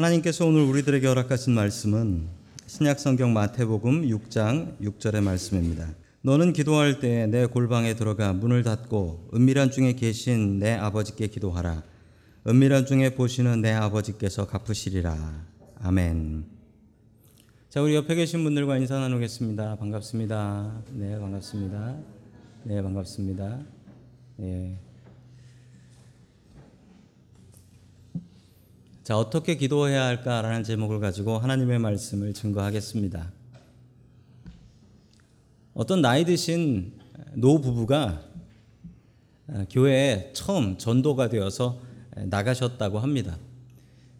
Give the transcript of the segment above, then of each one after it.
하나님께서 오늘 우리들에게 허락하신 말씀은 신약성경 마태복음 6장 6절의 말씀입니다. 너는 기도할 때 내 골방에 들어가 문을 닫고 은밀한 중에 계신 내 아버지께 기도하라. 은밀한 중에 보시는 내 아버지께서 갚으시리라. 아멘. 자, 우리 옆에 계신 분들과 인사 나누겠습니다. 반갑습니다. 네, 반갑습니다. 네, 반갑습니다. 예. 자, 어떻게 기도해야 할까라는 제목을 가지고 하나님의 말씀을 증거하겠습니다. 어떤 나이 드신 노 부부가 교회에 처음 전도가 되어서 나가셨다고 합니다.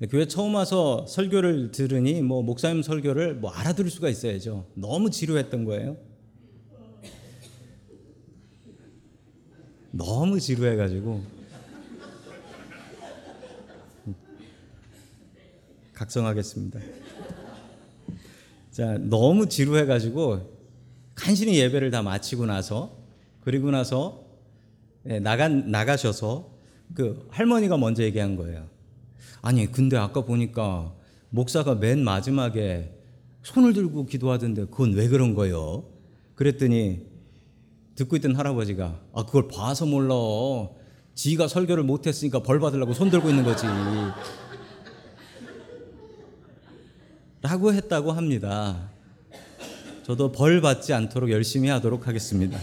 교회 처음 와서 설교를 들으니 뭐 목사님 설교를 뭐 알아들을 수가 있어야죠. 너무 지루했던 거예요. 너무 지루해가지고 각성하겠습니다. 자, 너무 지루해 가지고 간신히 예배를 다 마치고 나서 그리고 나서 예, 나가 나가셔서 그 할머니가 먼저 얘기한 거예요. 아니 근데 아까 보니까 목사가 맨 마지막에 손을 들고 기도하던데 그건 왜 그런 거예요? 그랬더니 듣고 있던 할아버지가 아 그걸 봐서 몰라. 지가 설교를 못 했으니까 벌 받으려고 손 들고 있는 거지. 라고 했다고 합니다. 저도 벌 받지 않도록 열심히 하도록 하겠습니다.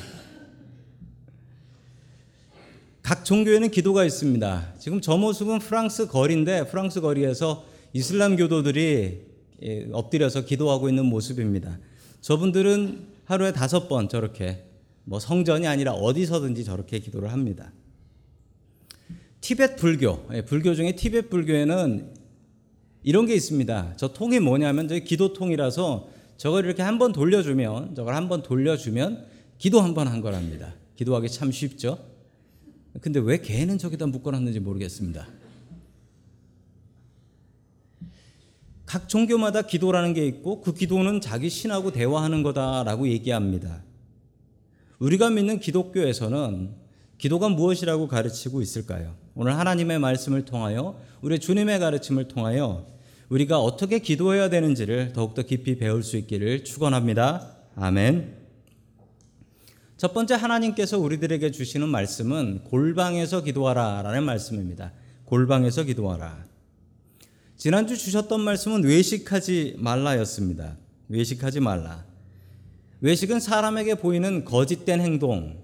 각 종교에는 기도가 있습니다. 지금 저 모습은 프랑스 거리인데 프랑스 거리에서 이슬람 교도들이 예, 엎드려서 기도하고 있는 모습입니다. 저분들은 하루에 다섯 번 저렇게 뭐 성전이 아니라 어디서든지 저렇게 기도를 합니다. 티벳 불교, 예, 불교 중에 티벳 불교에는 이런 게 있습니다. 저 통이 뭐냐면 저 기도통이라서 저걸 이렇게 한 번 돌려주면 저걸 한 번 돌려주면 기도 한 번 한 거랍니다. 기도하기 참 쉽죠. 근데 왜 개는 저기다 묶어놨는지 모르겠습니다. 각 종교마다 기도라는 게 있고 그 기도는 자기 신하고 대화하는 거다라고 얘기합니다. 우리가 믿는 기독교에서는 기도가 무엇이라고 가르치고 있을까요? 오늘 하나님의 말씀을 통하여 우리 주님의 가르침을 통하여 우리가 어떻게 기도해야 되는지를 더욱더 깊이 배울 수 있기를 축원합니다. 아멘. 첫 번째 하나님께서 우리들에게 주시는 말씀은 골방에서 기도하라라는 말씀입니다. 골방에서 기도하라. 지난주 주셨던 말씀은 외식하지 말라였습니다. 외식하지 말라. 외식은 사람에게 보이는 거짓된 행동,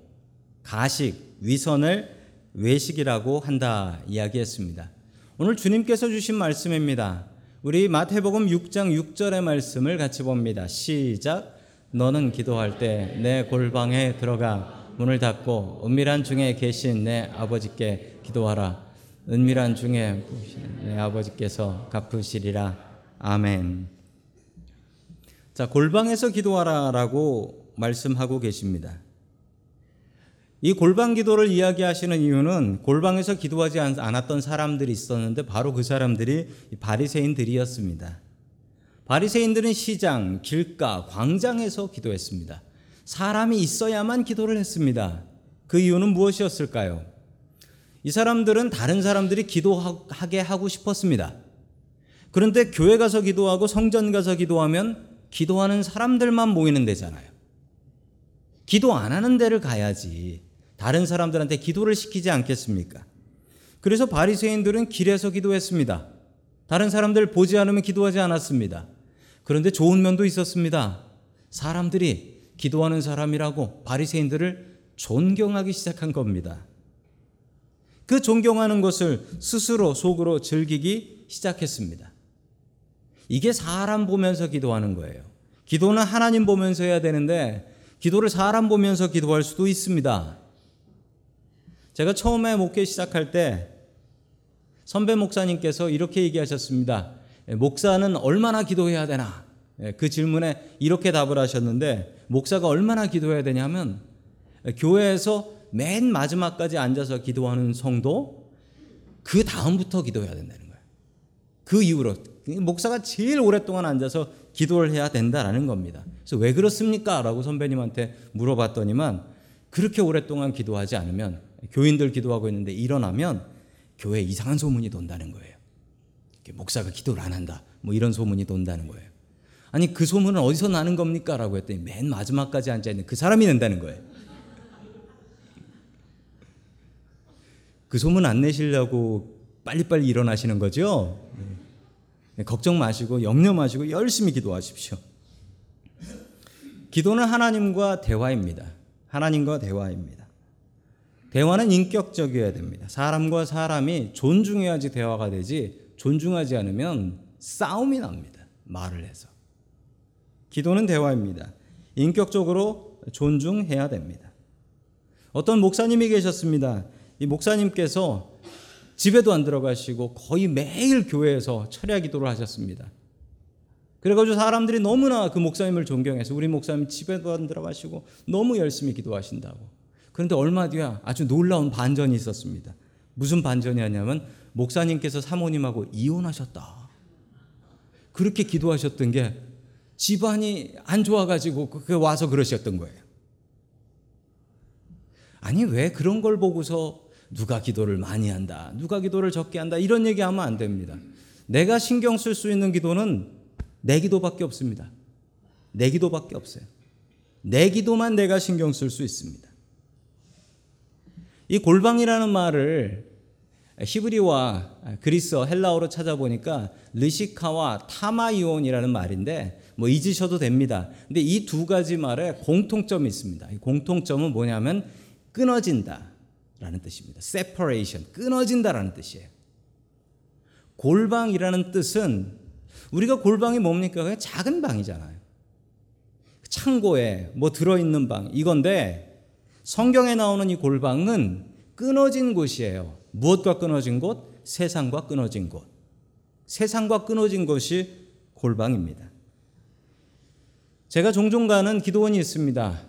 가식, 위선을 외식이라고 한다 이야기했습니다. 오늘 주님께서 주신 말씀입니다. 우리 마태복음 6장 6절의 말씀을 같이 봅니다. 시작. 너는 기도할 때 내 골방에 들어가 문을 닫고 은밀한 중에 계신 내 아버지께 기도하라. 은밀한 중에 내 아버지께서 갚으시리라. 아멘. 자, 골방에서 기도하라라고 말씀하고 계십니다. 이 골방 기도를 이야기하시는 이유는 골방에서 기도하지 않았던 사람들이 있었는데 바로 그 사람들이 바리새인들이었습니다. 바리새인들은 시장, 길가, 광장에서 기도했습니다. 사람이 있어야만 기도를 했습니다. 그 이유는 무엇이었을까요? 이 사람들은 다른 사람들이 기도하게 하고 싶었습니다. 그런데 교회 가서 기도하고 성전 가서 기도하면 기도하는 사람들만 모이는 데잖아요. 기도 안 하는 데를 가야지. 다른 사람들한테 기도를 시키지 않겠습니까? 그래서 바리새인들은 길에서 기도했습니다. 다른 사람들 보지 않으면 기도하지 않았습니다. 그런데 좋은 면도 있었습니다. 사람들이 기도하는 사람이라고 바리새인들을 존경하기 시작한 겁니다. 그 존경하는 것을 스스로 속으로 즐기기 시작했습니다. 이게 사람 보면서 기도하는 거예요. 기도는 하나님 보면서 해야 되는데 기도를 사람 보면서 기도할 수도 있습니다. 제가 처음에 목회 시작할 때 선배 목사님께서 이렇게 얘기하셨습니다. 예, 목사는 얼마나 기도해야 되나? 예, 그 질문에 이렇게 답을 하셨는데 목사가 얼마나 기도해야 되냐면 예, 교회에서 맨 마지막까지 앉아서 기도하는 성도 그 다음부터 기도해야 된다는 거예요. 그 이후로 목사가 제일 오랫동안 앉아서 기도를 해야 된다라는 겁니다. 그래서 왜 그렇습니까? 라고 선배님한테 물어봤더니만 그렇게 오랫동안 기도하지 않으면 교인들 기도하고 있는데 일어나면 교회 이상한 소문이 돈다는 거예요. 목사가 기도를 안 한다. 뭐 이런 소문이 돈다는 거예요. 아니 그 소문은 어디서 나는 겁니까? 라고 했더니 맨 마지막까지 앉아 있는 그 사람이 낸다는 거예요. 그 소문 안 내시려고 빨리빨리 일어나시는 거죠? 네, 걱정 마시고 염려 마시고 열심히 기도하십시오. 기도는 하나님과 대화입니다. 하나님과 대화입니다. 대화는 인격적이어야 됩니다. 사람과 사람이 존중해야지 대화가 되지 존중하지 않으면 싸움이 납니다. 말을 해서. 기도는 대화입니다. 인격적으로 존중해야 됩니다. 어떤 목사님이 계셨습니다. 이 목사님께서 집에도 안 들어가시고 거의 매일 교회에서 철야 기도를 하셨습니다. 그래가지고 사람들이 너무나 그 목사님을 존경해서 우리 목사님 집에도 안 들어가시고 너무 열심히 기도하신다고. 그런데 얼마 뒤에 아주 놀라운 반전이 있었습니다. 무슨 반전이 었냐면 목사님께서 사모님하고 이혼하셨다. 그렇게 기도하셨던 게 집안이 안 좋아가지고 그 와서 그러셨던 거예요. 아니 왜 그런 걸 보고서 누가 기도를 많이 한다, 누가 기도를 적게 한다 이런 얘기하면 안 됩니다. 내가 신경 쓸 수 있는 기도는 내 기도밖에 없습니다. 내 기도밖에 없어요. 내 기도만 내가 신경 쓸 수 있습니다. 이 골방이라는 말을 히브리와 그리스어 헬라어로 찾아보니까 르시카와 타마이온이라는 말인데 뭐 잊으셔도 됩니다. 근데 이 두 가지 말에 공통점이 있습니다. 공통점은 뭐냐면 끊어진다라는 뜻입니다. separation, 끊어진다라는 뜻이에요. 골방이라는 뜻은 우리가 골방이 뭡니까? 그냥 작은 방이잖아요. 창고에 뭐 들어있는 방 이건데 성경에 나오는 이 골방은 끊어진 곳이에요. 무엇과 끊어진 곳? 세상과 끊어진 곳. 세상과 끊어진 것이 골방입니다. 제가 종종 가는 기도원이 있습니다.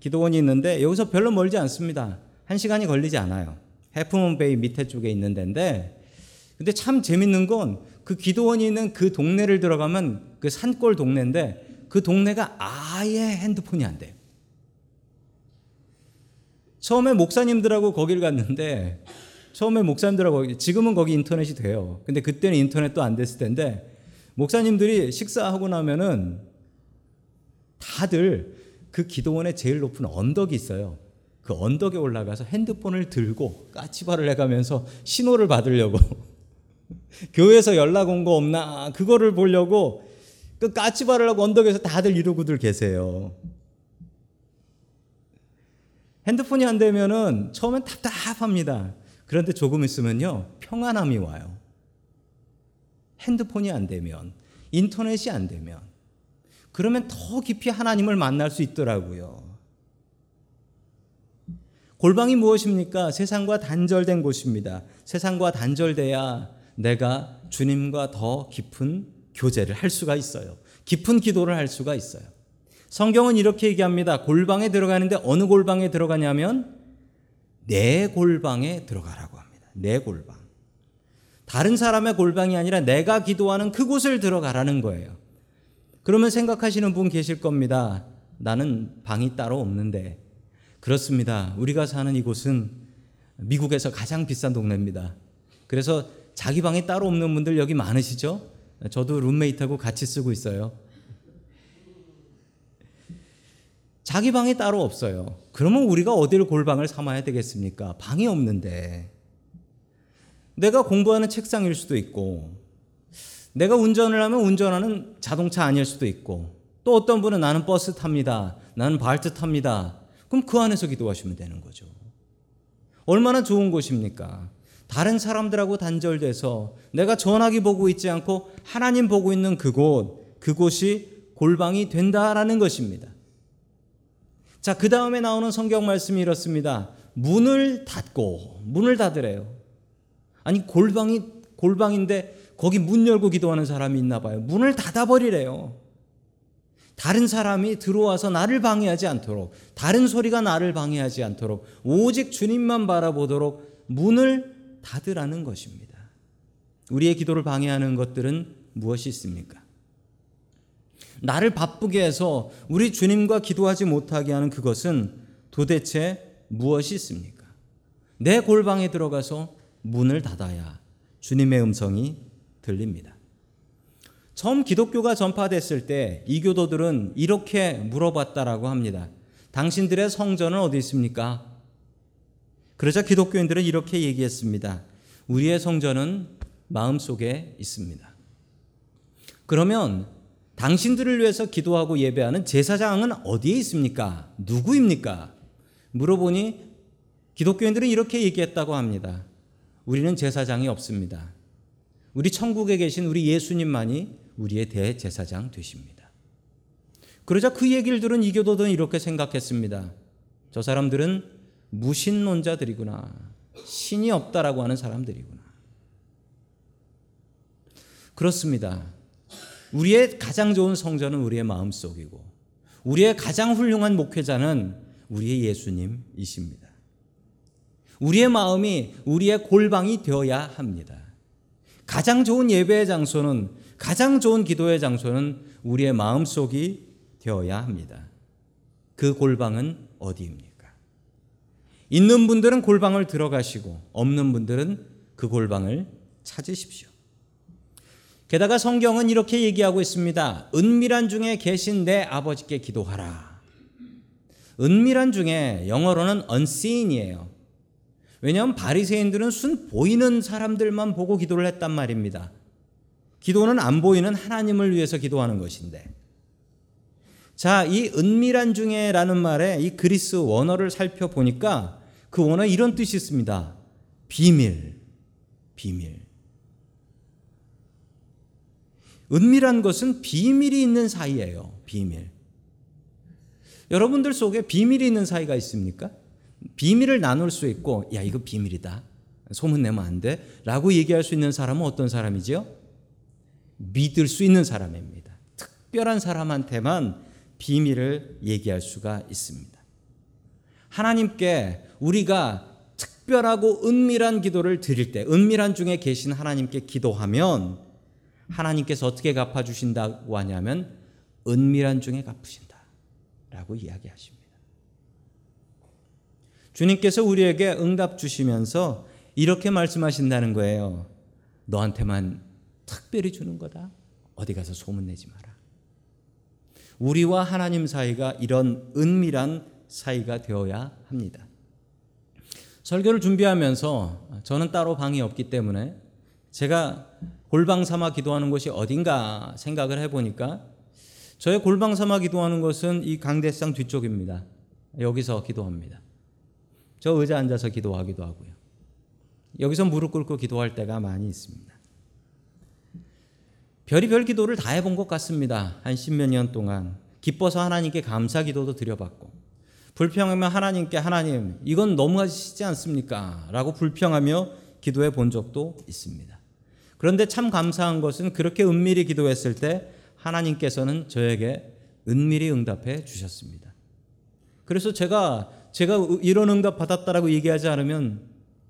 기도원이 있는데 여기서 별로 멀지 않습니다. 한 시간이 걸리지 않아요. 해프먼 베이 밑에 쪽에 있는 데인데 근데 참 재밌는 건 그 기도원이 있는 그 동네를 들어가면 그 산골 동네인데 그 동네가 아예 핸드폰이 안 돼요. 처음에 목사님들하고 거기를 갔는데 처음에 목사님들하고 지금은 거기 인터넷이 돼요. 근데 그때는 인터넷도 안 됐을 텐데 목사님들이 식사하고 나면은 다들 그 기도원에 제일 높은 언덕이 있어요. 그 언덕에 올라가서 핸드폰을 들고 까치발을 해가면서 신호를 받으려고 교회에서 연락 온 거 없나 그거를 보려고 그 까치발을 하고 언덕에서 다들 이러고들 계세요. 핸드폰이 안 되면은 처음엔 답답합니다. 그런데 조금 있으면요 평안함이 와요. 핸드폰이 안 되면 인터넷이 안 되면 그러면 더 깊이 하나님을 만날 수 있더라고요. 골방이 무엇입니까? 세상과 단절된 곳입니다. 세상과 단절돼야 내가 주님과 더 깊은 교제를 할 수가 있어요. 깊은 기도를 할 수가 있어요. 성경은 이렇게 얘기합니다. 골방에 들어가는데 어느 골방에 들어가냐면 내 골방에 들어가라고 합니다. 내 골방. 다른 사람의 골방이 아니라 내가 기도하는 그곳을 들어가라는 거예요. 그러면 생각하시는 분 계실 겁니다. 나는 방이 따로 없는데. 그렇습니다. 우리가 사는 이곳은 미국에서 가장 비싼 동네입니다. 그래서 자기 방이 따로 없는 분들 여기 많으시죠? 저도 룸메이트하고 같이 쓰고 있어요. 자기 방이 따로 없어요. 그러면 우리가 어디를 골방을 삼아야 되겠습니까? 방이 없는데. 내가 공부하는 책상일 수도 있고, 내가 운전을 하면 운전하는 자동차 아닐 수도 있고, 또 어떤 분은 나는 버스 탑니다. 나는 발트 탑니다. 그럼 그 안에서 기도하시면 되는 거죠. 얼마나 좋은 곳입니까? 다른 사람들하고 단절돼서 내가 전화기 보고 있지 않고 하나님 보고 있는 그곳, 그곳이 골방이 된다라는 것입니다. 자, 그 다음에 나오는 성경 말씀이 이렇습니다. 문을 닫고, 문을 닫으래요. 아니, 골방이, 골방인데 거기 문 열고 기도하는 사람이 있나 봐요. 문을 닫아버리래요. 다른 사람이 들어와서 나를 방해하지 않도록, 다른 소리가 나를 방해하지 않도록, 오직 주님만 바라보도록 문을 닫으라는 것입니다. 우리의 기도를 방해하는 것들은 무엇이 있습니까? 나를 바쁘게 해서 우리 주님과 기도하지 못하게 하는 그것은 도대체 무엇이 있습니까? 내 골방에 들어가서 문을 닫아야 주님의 음성이 들립니다. 처음 기독교가 전파됐을 때 이교도들은 이렇게 물어봤다라고 합니다. 당신들의 성전은 어디 있습니까? 그러자 기독교인들은 이렇게 얘기했습니다. 우리의 성전은 마음속에 있습니다. 그러면 당신들을 위해서 기도하고 예배하는 제사장은 어디에 있습니까? 누구입니까? 물어보니 기독교인들은 이렇게 얘기했다고 합니다. 우리는 제사장이 없습니다. 우리 천국에 계신 우리 예수님만이 우리의 대제사장 되십니다. 그러자 그 얘기를 들은 이교도들은 이렇게 생각했습니다. 저 사람들은 무신론자들이구나. 신이 없다라고 하는 사람들이구나. 그렇습니다. 우리의 가장 좋은 성전은 우리의 마음 속이고, 우리의 가장 훌륭한 목회자는 우리의 예수님이십니다. 우리의 마음이 우리의 골방이 되어야 합니다. 가장 좋은 예배의 장소는 가장 좋은 기도의 장소는 우리의 마음속이 되어야 합니다. 그 골방은 어디입니까? 있는 분들은 골방을 들어가시고 없는 분들은 그 골방을 찾으십시오. 게다가 성경은 이렇게 얘기하고 있습니다. 은밀한 중에 계신 내 아버지께 기도하라. 은밀한 중에 영어로는 unseen이에요. 왜냐하면 바리새인들은 순 보이는 사람들만 보고 기도를 했단 말입니다. 기도는 안 보이는 하나님을 위해서 기도하는 것인데. 자, 이 은밀한 중에라는 말에 이 그리스 원어를 살펴보니까 그 원어 이런 뜻이 있습니다. 비밀, 비밀. 은밀한 것은 비밀이 있는 사이예요. 비밀. 여러분들 속에 비밀이 있는 사이가 있습니까? 비밀을 나눌 수 있고, 야, 이거 비밀이다. 소문 내면 안 돼. 라고 얘기할 수 있는 사람은 어떤 사람이지요? 믿을 수 있는 사람입니다. 특별한 사람한테만 비밀을 얘기할 수가 있습니다. 하나님께 우리가 특별하고 은밀한 기도를 드릴 때, 은밀한 중에 계신 하나님께 기도하면 하나님께서 어떻게 갚아주신다고 하냐면 은밀한 중에 갚으신다. 라고 이야기하십니다. 주님께서 우리에게 응답 주시면서 이렇게 말씀하신다는 거예요. 너한테만 특별히 주는 거다. 어디 가서 소문내지 마라. 우리와 하나님 사이가 이런 은밀한 사이가 되어야 합니다. 설교를 준비하면서 저는 따로 방이 없기 때문에 제가 골방 삼아 기도하는 곳이 어딘가 생각을 해보니까 저의 골방 삼아 기도하는 곳은 이 강대상 뒤쪽입니다. 여기서 기도합니다. 저 의자 앉아서 기도하기도 하고요. 여기서 무릎 꿇고 기도할 때가 많이 있습니다. 별이별 기도를 다 해본 것 같습니다. 한 십몇 년 동안. 기뻐서 하나님께 감사 기도도 드려봤고, 불평하면 하나님께 하나님, 이건 너무하시지 않습니까? 라고 불평하며 기도해 본 적도 있습니다. 그런데 참 감사한 것은 그렇게 은밀히 기도했을 때 하나님께서는 저에게 은밀히 응답해 주셨습니다. 그래서 제가 제가 이런 응답 받았다라고 얘기하지 않으면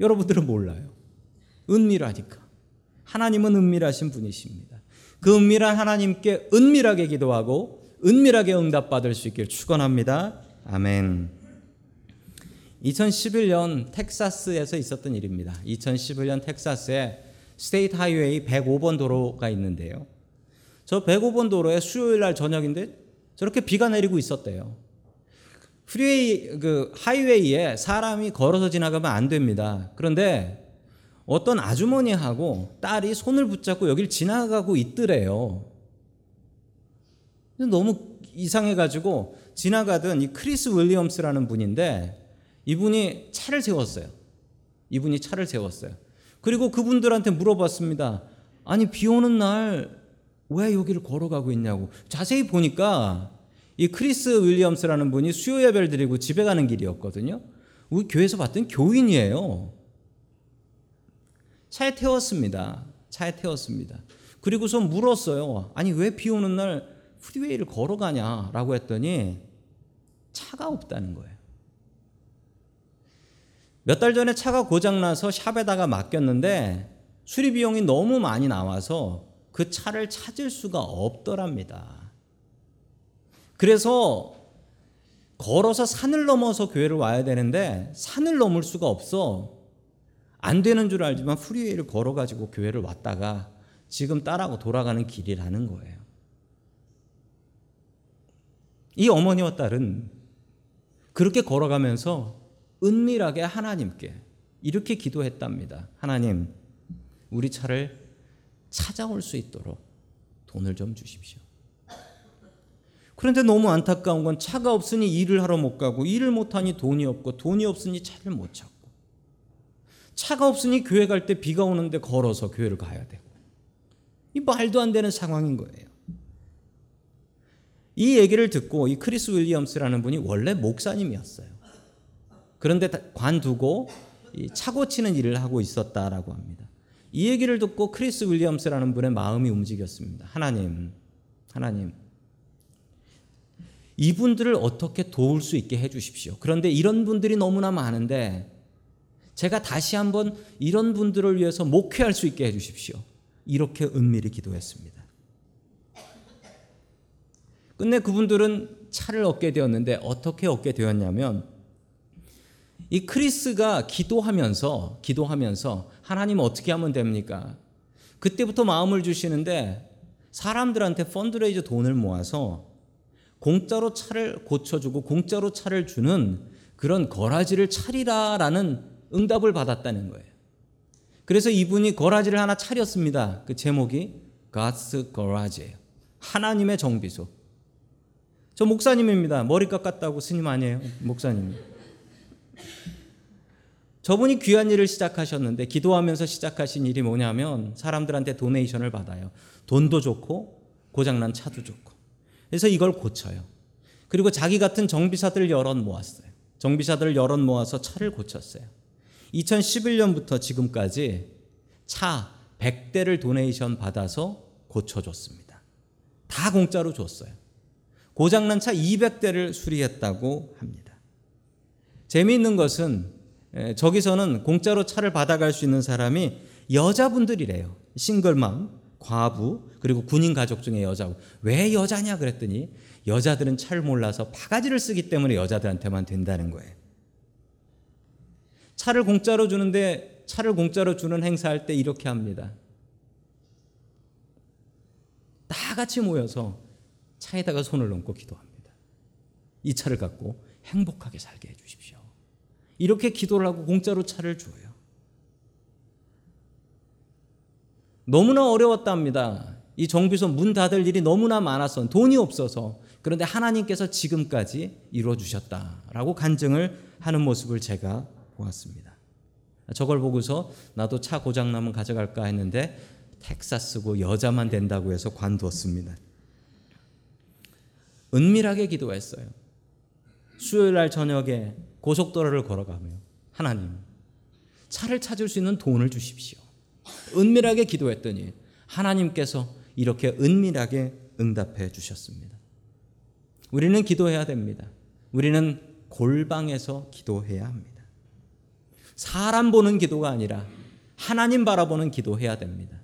여러분들은 몰라요. 은밀하니까. 하나님은 은밀하신 분이십니다. 그 은밀한 하나님께 은밀하게 기도하고 은밀하게 응답받을 수 있길 축원합니다. 아멘. 2011년 텍사스에서 있었던 일입니다. 2011년 텍사스에 State Highway 105번 도로가 있는데요. 저 105번 도로에 수요일 날 저녁인데 저렇게 비가 내리고 있었대요. Freeway 그 highway에 사람이 걸어서 지나가면 안 됩니다. 그런데 어떤 아주머니하고 딸이 손을 붙잡고 여길 지나가고 있더래요. 너무 이상해가지고 지나가던 이 크리스 윌리엄스라는 분인데 이분이 차를 세웠어요. 이분이 차를 세웠어요. 그리고 그분들한테 물어봤습니다. 아니, 비 오는 날 왜 여기를 걸어가고 있냐고. 자세히 보니까 이 크리스 윌리엄스라는 분이 수요 예배를 드리고 집에 가는 길이었거든요. 우리 교회에서 봤던 교인이에요. 차에 태웠습니다. 차에 태웠습니다. 그리고서 물었어요. 아니 왜 비 오는 날 freeway를 걸어가냐라고 했더니 차가 없다는 거예요. 몇 달 전에 차가 고장나서 샵에다가 맡겼는데 수리 비용이 너무 많이 나와서 그 차를 찾을 수가 없더랍니다. 그래서 걸어서 산을 넘어서 교회를 와야 되는데 산을 넘을 수가 없어 안 되는 줄 알지만 프리웨이를 걸어가지고 교회를 왔다가 지금 딸하고 돌아가는 길이라는 거예요. 이 어머니와 딸은 그렇게 걸어가면서 은밀하게 하나님께 이렇게 기도했답니다. 하나님, 우리 차를 찾아올 수 있도록 돈을 좀 주십시오. 그런데 너무 안타까운 건 차가 없으니 일을 하러 못 가고 일을 못 하니 돈이 없고 돈이 없으니 차를 못 찾고 차가 없으니 교회 갈 때 비가 오는데 걸어서 교회를 가야 되고 이 말도 안 되는 상황인 거예요. 이 얘기를 듣고 이 크리스 윌리엄스라는 분이 원래 목사님이었어요. 그런데 관두고 차 고치는 일을 하고 있었다라고 합니다. 이 얘기를 듣고 크리스 윌리엄스라는 분의 마음이 움직였습니다. 하나님, 하나님, 이분들을 어떻게 도울 수 있게 해 주십시오. 그런데 이런 분들이 너무나 많은데 제가 다시 한번 이런 분들을 위해서 목회할 수 있게 해 주십시오. 이렇게 은밀히 기도했습니다. 끝내 그분들은 차를 얻게 되었는데 어떻게 얻게 되었냐면 이 크리스가 기도하면서 기도하면서 하나님 어떻게 하면 됩니까? 그때부터 마음을 주시는데 사람들한테 펀드레이저 돈을 모아서 공짜로 차를 고쳐주고 공짜로 차를 주는 그런 거라지를 차리라라는 응답을 받았다는 거예요. 그래서 이분이 거라지를 하나 차렸습니다. 그 제목이 God's Garage예요. 하나님의 정비소. 저 목사님입니다. 머리 깎았다고 스님 아니에요. 목사님. 저분이 귀한 일을 시작하셨는데 기도하면서 시작하신 일이 뭐냐면 사람들한테 도네이션을 받아요. 돈도 좋고 고장난 차도 좋고. 그래서 이걸 고쳐요. 그리고 자기 같은 정비사들 여럿 모았어요. 정비사들 여럿 모아서 차를 고쳤어요. 2011년부터 지금까지 차 100대를 도네이션 받아서 고쳐줬습니다. 다 공짜로 줬어요. 고장난 차 200대를 수리했다고 합니다. 재미있는 것은 저기서는 공짜로 차를 받아갈 수 있는 사람이 여자분들이래요. 싱글맘, 과부, 그리고 군인 가족 중에 여자고. 왜 여자냐 그랬더니 여자들은 차를 몰라서 바가지를 쓰기 때문에 여자들한테만 된다는 거예요. 차를 공짜로 주는데 차를 공짜로 주는 행사할 때 이렇게 합니다. 다 같이 모여서 차에다가 손을 얹고 기도합니다. 이 차를 갖고 행복하게 살게 해주십시오. 이렇게 기도를 하고 공짜로 차를 줘요. 너무나 어려웠답니다. 이 정비소 문 닫을 일이 너무나 많아서 돈이 없어서 그런데 하나님께서 지금까지 이루어 주셨다라고 간증을 하는 모습을 제가 보았습니다. 저걸 보고서 나도 차 고장 나면 가져갈까 했는데 텍사스고 여자만 된다고 해서 관두었습니다. 은밀하게 기도했어요. 수요일 날 저녁에 고속도로를 걸어가며 하나님 차를 찾을 수 있는 돈을 주십시오. 은밀하게 기도했더니 하나님께서 이렇게 은밀하게 응답해 주셨습니다. 우리는 기도해야 됩니다. 우리는 골방에서 기도해야 합니다. 사람 보는 기도가 아니라 하나님 바라보는 기도해야 됩니다.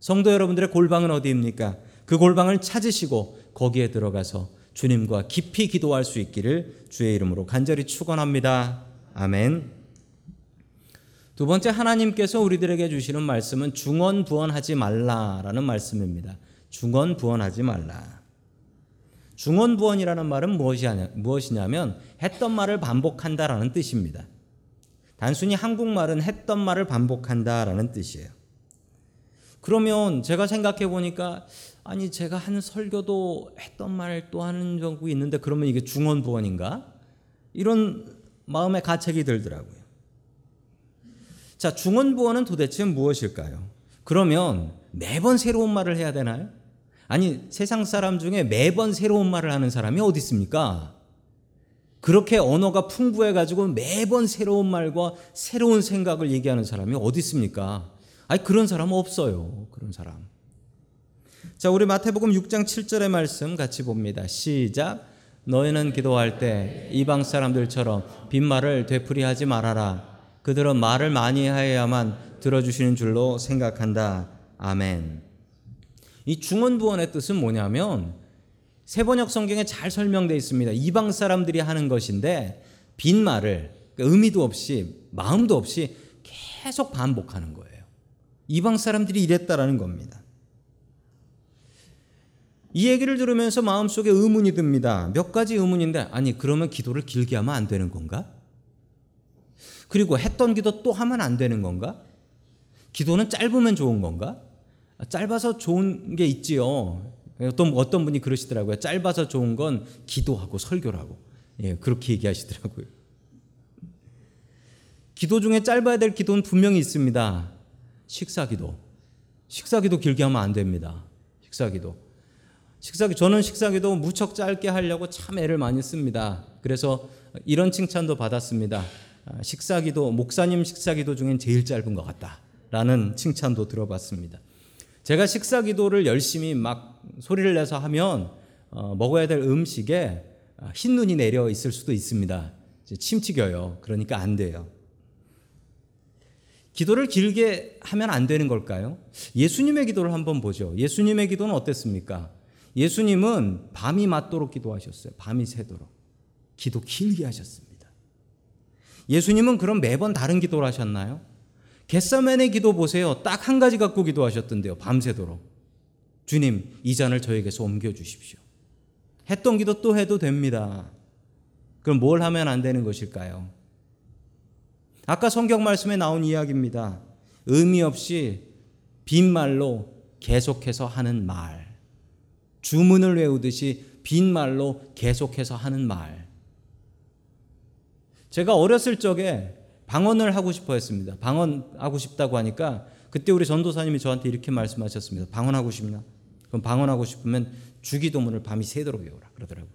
성도 여러분들의 골방은 어디입니까? 그 골방을 찾으시고 거기에 들어가서 주님과 깊이 기도할 수 있기를 주의 이름으로 간절히 축원합니다. 아멘. 두 번째 하나님께서 우리들에게 주시는 말씀은 중언부언하지 말라라는 말씀입니다. 중언부언하지 말라. 중언부언이라는 말은 무엇이냐면 했던 말을 반복한다라는 뜻입니다. 단순히 한국말은 했던 말을 반복한다라는 뜻이에요. 그러면 제가 생각해 보니까 아니 제가 한 설교도 했던 말 또 하는 적이 있는데 그러면 이게 중언부언인가? 이런 마음의 가책이 들더라고요. 자, 중언부언은 도대체 무엇일까요? 그러면 매번 새로운 말을 해야 되나요? 아니, 세상 사람 중에 매번 새로운 말을 하는 사람이 어디 있습니까? 그렇게 언어가 풍부해 가지고 매번 새로운 말과 새로운 생각을 얘기하는 사람이 어디 있습니까? 아니 그런 사람 없어요. 그런 사람. 자, 우리 마태복음 6장 7절의 말씀 같이 봅니다. 시작. 너희는 기도할 때 이방 사람들처럼 빈말을 되풀이하지 말아라. 그들은 말을 많이 하여야만 들어주시는 줄로 생각한다. 아멘. 이 중언부언의 뜻은 뭐냐면 세번역 성경에 잘 설명되어 있습니다. 이방 사람들이 하는 것인데 빈말을 그러니까 의미도 없이 마음도 없이 계속 반복하는 거예요. 이방 사람들이 이랬다라는 겁니다. 이 얘기를 들으면서 마음속에 의문이 듭니다. 몇 가지 의문인데 아니 그러면 기도를 길게 하면 안 되는 건가? 그리고 했던 기도 또 하면 안 되는 건가? 기도는 짧으면 좋은 건가? 짧아서 좋은 게 있지요. 어떤 어떤 분이 그러시더라고요. 짧아서 좋은 건 기도하고 설교라고. 예, 그렇게 얘기하시더라고요. 기도 중에 짧아야 될 기도는 분명히 있습니다. 식사 기도. 식사 기도 길게 하면 안 됩니다. 식사 기도. 식사기 저는 식사기도 무척 짧게 하려고 참 애를 많이 씁니다. 그래서 이런 칭찬도 받았습니다. 아, 식사기도 목사님 식사기도 중엔 제일 짧은 것 같다라는 칭찬도 들어봤습니다. 제가 식사기도를 열심히 막 소리를 내서 하면 어, 먹어야 될 음식에 아, 흰 눈이 내려 있을 수도 있습니다. 침튀겨요. 그러니까 안 돼요. 기도를 길게 하면 안 되는 걸까요? 예수님의 기도를 한번 보죠. 예수님의 기도는 어땠습니까? 예수님은 밤이 맞도록 기도하셨어요. 밤이 새도록. 기도 길게 하셨습니다. 예수님은 그럼 매번 다른 기도를 하셨나요? 겟사맨의 기도 보세요. 딱 한 가지 갖고 기도하셨던데요. 밤새도록. 주님, 이 잔을 저에게서 옮겨 주십시오. 했던 기도 또 해도 됩니다. 그럼 뭘 하면 안 되는 것일까요? 아까 성경 말씀에 나온 이야기입니다. 의미 없이 빈말로 계속해서 하는 말. 주문을 외우듯이 빈말로 계속해서 하는 말. 제가 어렸을 적에 방언을 하고 싶어 했습니다. 방언하고 싶다고 하니까 그때 우리 전도사님이 저한테 이렇게 말씀하셨습니다. 방언하고 싶나? 그럼 방언하고 싶으면 주기도문을 밤이 새도록 외우라 그러더라고요.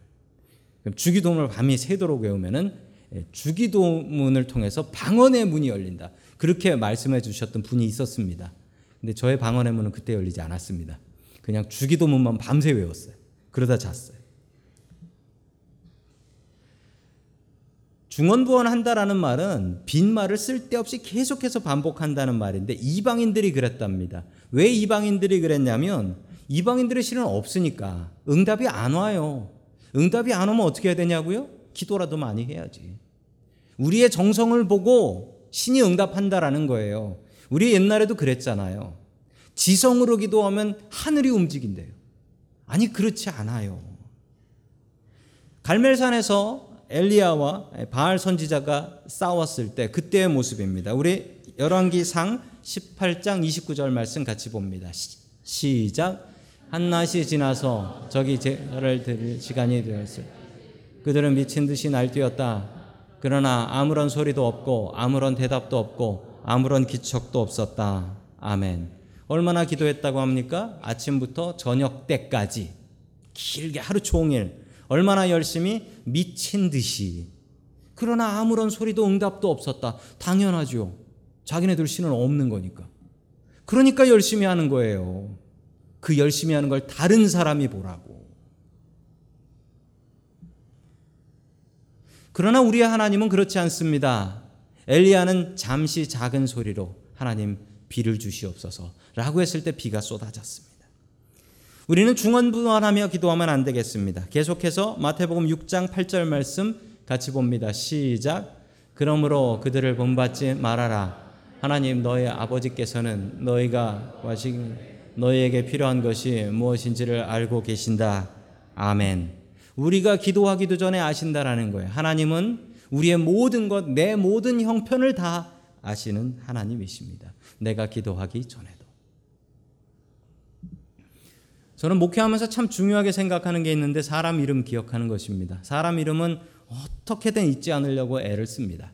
그럼 주기도문을 밤이 새도록 외우면은 예, 주기도문을 통해서 방언의 문이 열린다. 그렇게 말씀해 주셨던 분이 있었습니다. 근데 저의 방언의 문은 그때 열리지 않았습니다. 그냥 주기도문만 밤새 외웠어요. 그러다 잤어요. 중언부언 한다라는 말은 빈말을 쓸데없이 계속해서 반복한다는 말인데 이방인들이 그랬답니다. 왜 이방인들이 그랬냐면 이방인들의 실은 없으니까 응답이 안 와요. 응답이 안 오면 어떻게 해야 되냐고요? 기도라도 많이 해야지. 우리의 정성을 보고 신이 응답한다라는 거예요. 우리 옛날에도 그랬잖아요. 지성으로 기도하면 하늘이 움직인대요. 아니 그렇지 않아요. 갈멜산에서 엘리야와 바알 선지자가 싸웠을 때 그때의 모습입니다. 우리 열왕기상 18장 29절 말씀 같이 봅니다. 시 작. 한 낮이 지나서 저기 제를 드릴 시간이 되었어요. 그들은 미친 듯이 날뛰었다. 그러나 아무런 소리도 없고 아무런 대답도 없고 아무런 기척도 없었다. 아멘. 얼마나 기도했다고 합니까? 아침부터 저녁 때까지 길게 하루 종일 얼마나 열심히 미친 듯이 그러나 아무런 소리도 응답도 없었다. 당연하죠. 자기네들 신은 없는 거니까. 그러니까 열심히 하는 거예요. 그 열심히 하는 걸 다른 사람이 보라고. 그러나 우리의 하나님은 그렇지 않습니다. 엘리야는 잠시 작은 소리로 하나님 비를 주시옵소서라고 했을 때 비가 쏟아졌습니다. 우리는 중언부언하며 기도하면 안 되겠습니다. 계속해서 마태복음 6장 8절 말씀 같이 봅니다. 시작. 그러므로 그들을 본받지 말아라. 하나님 너의 아버지께서는 너희가 와시 너희에게 필요한 것이 무엇인지를 알고 계신다. 아멘. 우리가 기도하기도 전에 아신다라는 거예요. 하나님은 우리의 모든 것, 내 모든 형편을 다 아시는 하나님이십니다. 내가 기도하기 전에도. 저는 목회하면서 참 중요하게 생각하는 게 있는데 사람 이름 기억하는 것입니다. 사람 이름은 어떻게든 잊지 않으려고 애를 씁니다.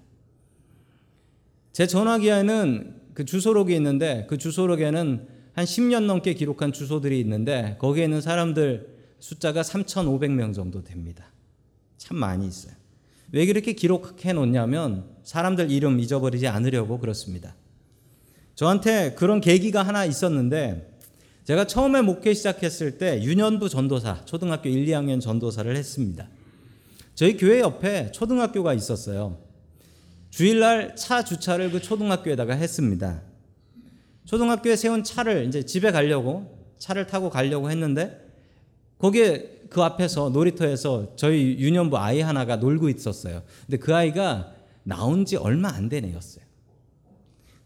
제 전화기에는 그 주소록이 있는데 그 주소록에는 한 10년 넘게 기록한 주소들이 있는데 거기에 있는 사람들 숫자가 3,500명 정도 됩니다. 참 많이 있어요. 왜 그렇게 기록해 놓냐면 사람들 이름 잊어버리지 않으려고 그렇습니다. 저한테 그런 계기가 하나 있었는데 제가 처음에 목회 시작했을 때 유년부 전도사, 초등학교 1, 2학년 전도사를 했습니다. 저희 교회 옆에 초등학교가 있었어요. 주일날 차 주차를 그 초등학교에다가 했습니다. 초등학교에 세운 차를 이제 집에 가려고 차를 타고 가려고 했는데 거기에 그 앞에서 놀이터에서 저희 유년부 아이 하나가 놀고 있었어요. 근데 그 아이가 나온 지 얼마 안 된 애였어요.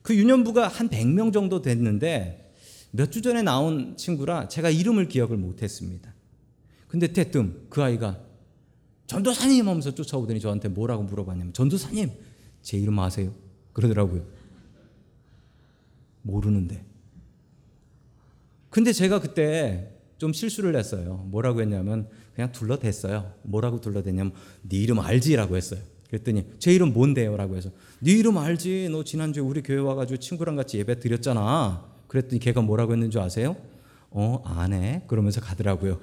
그 유년부가 한 100명 정도 됐는데 몇 주 전에 나온 친구라 제가 이름을 기억을 못 했습니다. 근데 대뜸 그 아이가 전도사님 하면서 쫓아오더니 저한테 뭐라고 물어봤냐면 전도사님 제 이름 아세요? 그러더라고요. 모르는데. 근데 제가 그때 좀 실수를 했어요. 뭐라고 했냐면 그냥 둘러댔어요. 뭐라고 둘러댔냐면 네 이름 알지라고 했어요. 그랬더니 제 이름 뭔데요라고 해서 네 이름 알지. 너 지난주에 우리 교회 와가지고 친구랑 같이 예배 드렸잖아. 그랬더니 걔가 뭐라고 했는 줄 아세요? 어, 안 해. 그러면서 가더라고요.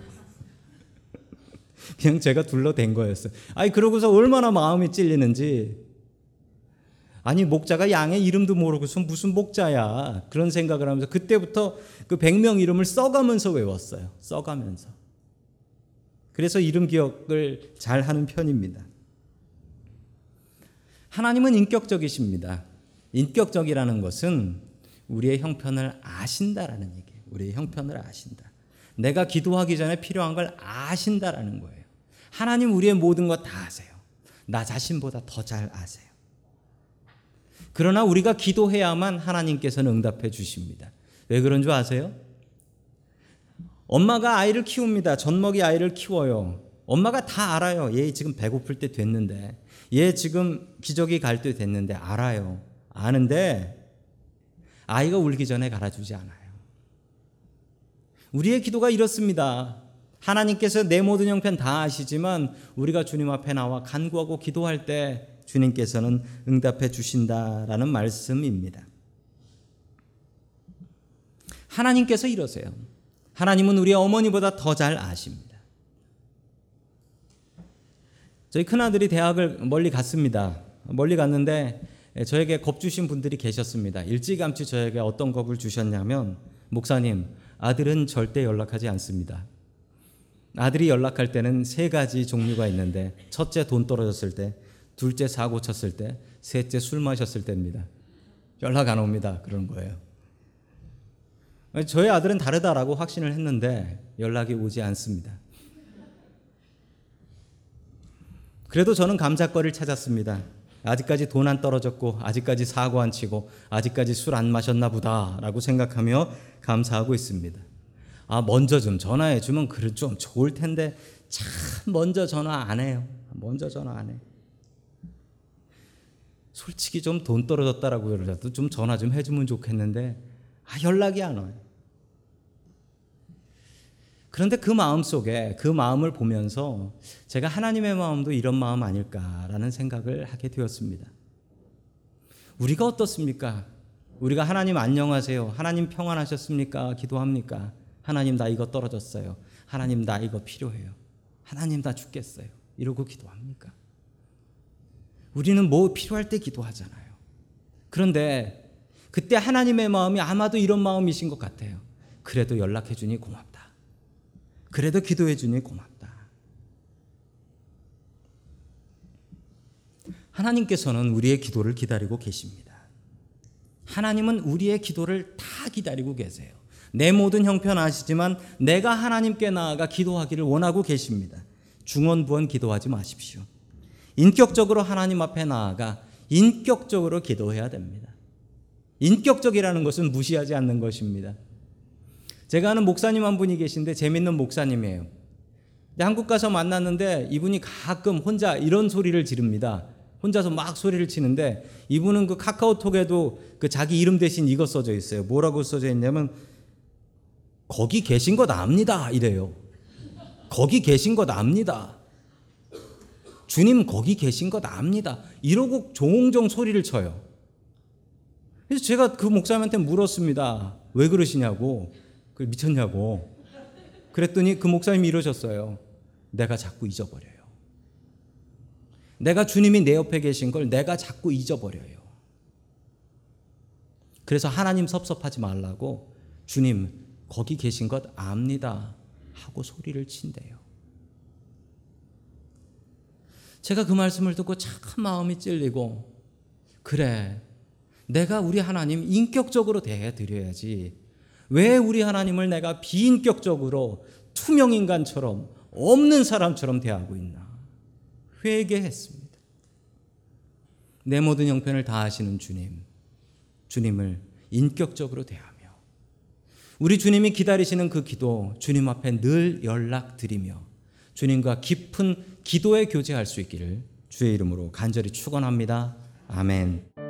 그냥 제가 둘러댄 거였어요. 아니 그러고서 얼마나 마음이 찔리는지 아니 목자가 양의 이름도 모르고서 무슨 목자야 그런 생각을 하면서 그때부터 그 100명 이름을 써가면서 외웠어요. 써가면서. 그래서 이름 기억을 잘 하는 편입니다. 하나님은 인격적이십니다. 인격적이라는 것은 우리의 형편을 아신다라는 얘기예요. 우리의 형편을 아신다. 내가 기도하기 전에 필요한 걸 아신다라는 거예요. 하나님 우리의 모든 것 다 아세요. 나 자신보다 더 잘 아세요. 그러나 우리가 기도해야만 하나님께서는 응답해 주십니다. 왜 그런 줄 아세요? 엄마가 아이를 키웁니다. 젖먹이 아이를 키워요. 엄마가 다 알아요. 얘 지금 배고플 때 됐는데, 얘 지금 기저귀 갈 때 됐는데 알아요. 아는데 아이가 울기 전에 갈아주지 않아요. 우리의 기도가 이렇습니다. 하나님께서 내 모든 형편 다 아시지만 우리가 주님 앞에 나와 간구하고 기도할 때 주님께서는 응답해 주신다라는 말씀입니다. 하나님께서 이러세요. 하나님은 우리 어머니보다 더 잘 아십니다. 저희 큰아들이 대학을 멀리 갔습니다. 멀리 갔는데 저에게 겁 주신 분들이 계셨습니다. 일찌감치 저에게 어떤 겁을 주셨냐면 목사님 아들은 절대 연락하지 않습니다. 아들이 연락할 때는 세 가지 종류가 있는데 첫째 돈 떨어졌을 때, 둘째 사고 쳤을 때, 셋째 술 마셨을 때입니다. 연락 안 옵니다. 그런 거예요. 저희 아들은 다르다라고 확신을 했는데 연락이 오지 않습니다. 그래도 저는 감사거리를 찾았습니다. 아직까지 돈 안 떨어졌고 아직까지 사고 안 치고 아직까지 술 안 마셨나 보다라고 생각하며 감사하고 있습니다. 아 먼저 좀 전화해 주면 그래 좀 좋을 텐데 참 먼저 전화 안 해요. 먼저 전화 안 해. 솔직히 좀 돈 떨어졌다라고 그러라도 좀 전화 좀 해주면 좋겠는데 아 연락이 안 와요. 그런데 그 마음 속에 그 마음을 보면서 제가 하나님의 마음도 이런 마음 아닐까라는 생각을 하게 되었습니다. 우리가 어떻습니까? 우리가 하나님 안녕하세요. 하나님 평안하셨습니까? 기도합니까? 하나님 나 이거 떨어졌어요. 하나님 나 이거 필요해요. 하나님 나 죽겠어요. 이러고 기도합니까? 우리는 뭐 필요할 때 기도하잖아요. 그런데 그때 하나님의 마음이 아마도 이런 마음이신 것 같아요. 그래도 연락해 주니 고맙다. 그래도 기도해 주니 고맙다. 하나님께서는 우리의 기도를 기다리고 계십니다. 하나님은 우리의 기도를 다 기다리고 계세요. 내 모든 형편 아시지만 내가 하나님께 나아가 기도하기를 원하고 계십니다. 중언부언 기도하지 마십시오. 인격적으로 하나님 앞에 나아가 인격적으로 기도해야 됩니다. 인격적이라는 것은 무시하지 않는 것입니다. 제가 아는 목사님 한 분이 계신데 재밌는 목사님이에요. 한국 가서 만났는데 이분이 가끔 혼자 이런 소리를 지릅니다. 혼자서 막 소리를 치는데 이분은 그 카카오톡에도 그 자기 이름 대신 이거 써져 있어요. 뭐라고 써져 있냐면 거기 계신 것 압니다. 이래요. 거기 계신 것 압니다. 주님 거기 계신 것 압니다. 이러고 종종 소리를 쳐요. 그래서 제가 그 목사님한테 물었습니다. 왜 그러시냐고. 그 미쳤냐고. 그랬더니 그 목사님이 이러셨어요. 내가 자꾸 잊어버려요. 내가 주님이 내 옆에 계신 걸 내가 자꾸 잊어버려요. 그래서 하나님 섭섭하지 말라고 주님 거기 계신 것 압니다 하고 소리를 친대요. 제가 그 말씀을 듣고 참 마음이 찔리고 그래 내가 우리 하나님 인격적으로 대해 드려야지 왜 우리 하나님을 내가 비인격적으로 투명 인간처럼 없는 사람처럼 대하고 있나? 회개했습니다. 내 모든 형편을 다 아시는 주님. 주님을 인격적으로 대하며 우리 주님이 기다리시는 그 기도 주님 앞에 늘 연락드리며 주님과 깊은 기도의 교제할 수 있기를 주의 이름으로 간절히 축원합니다. 아멘.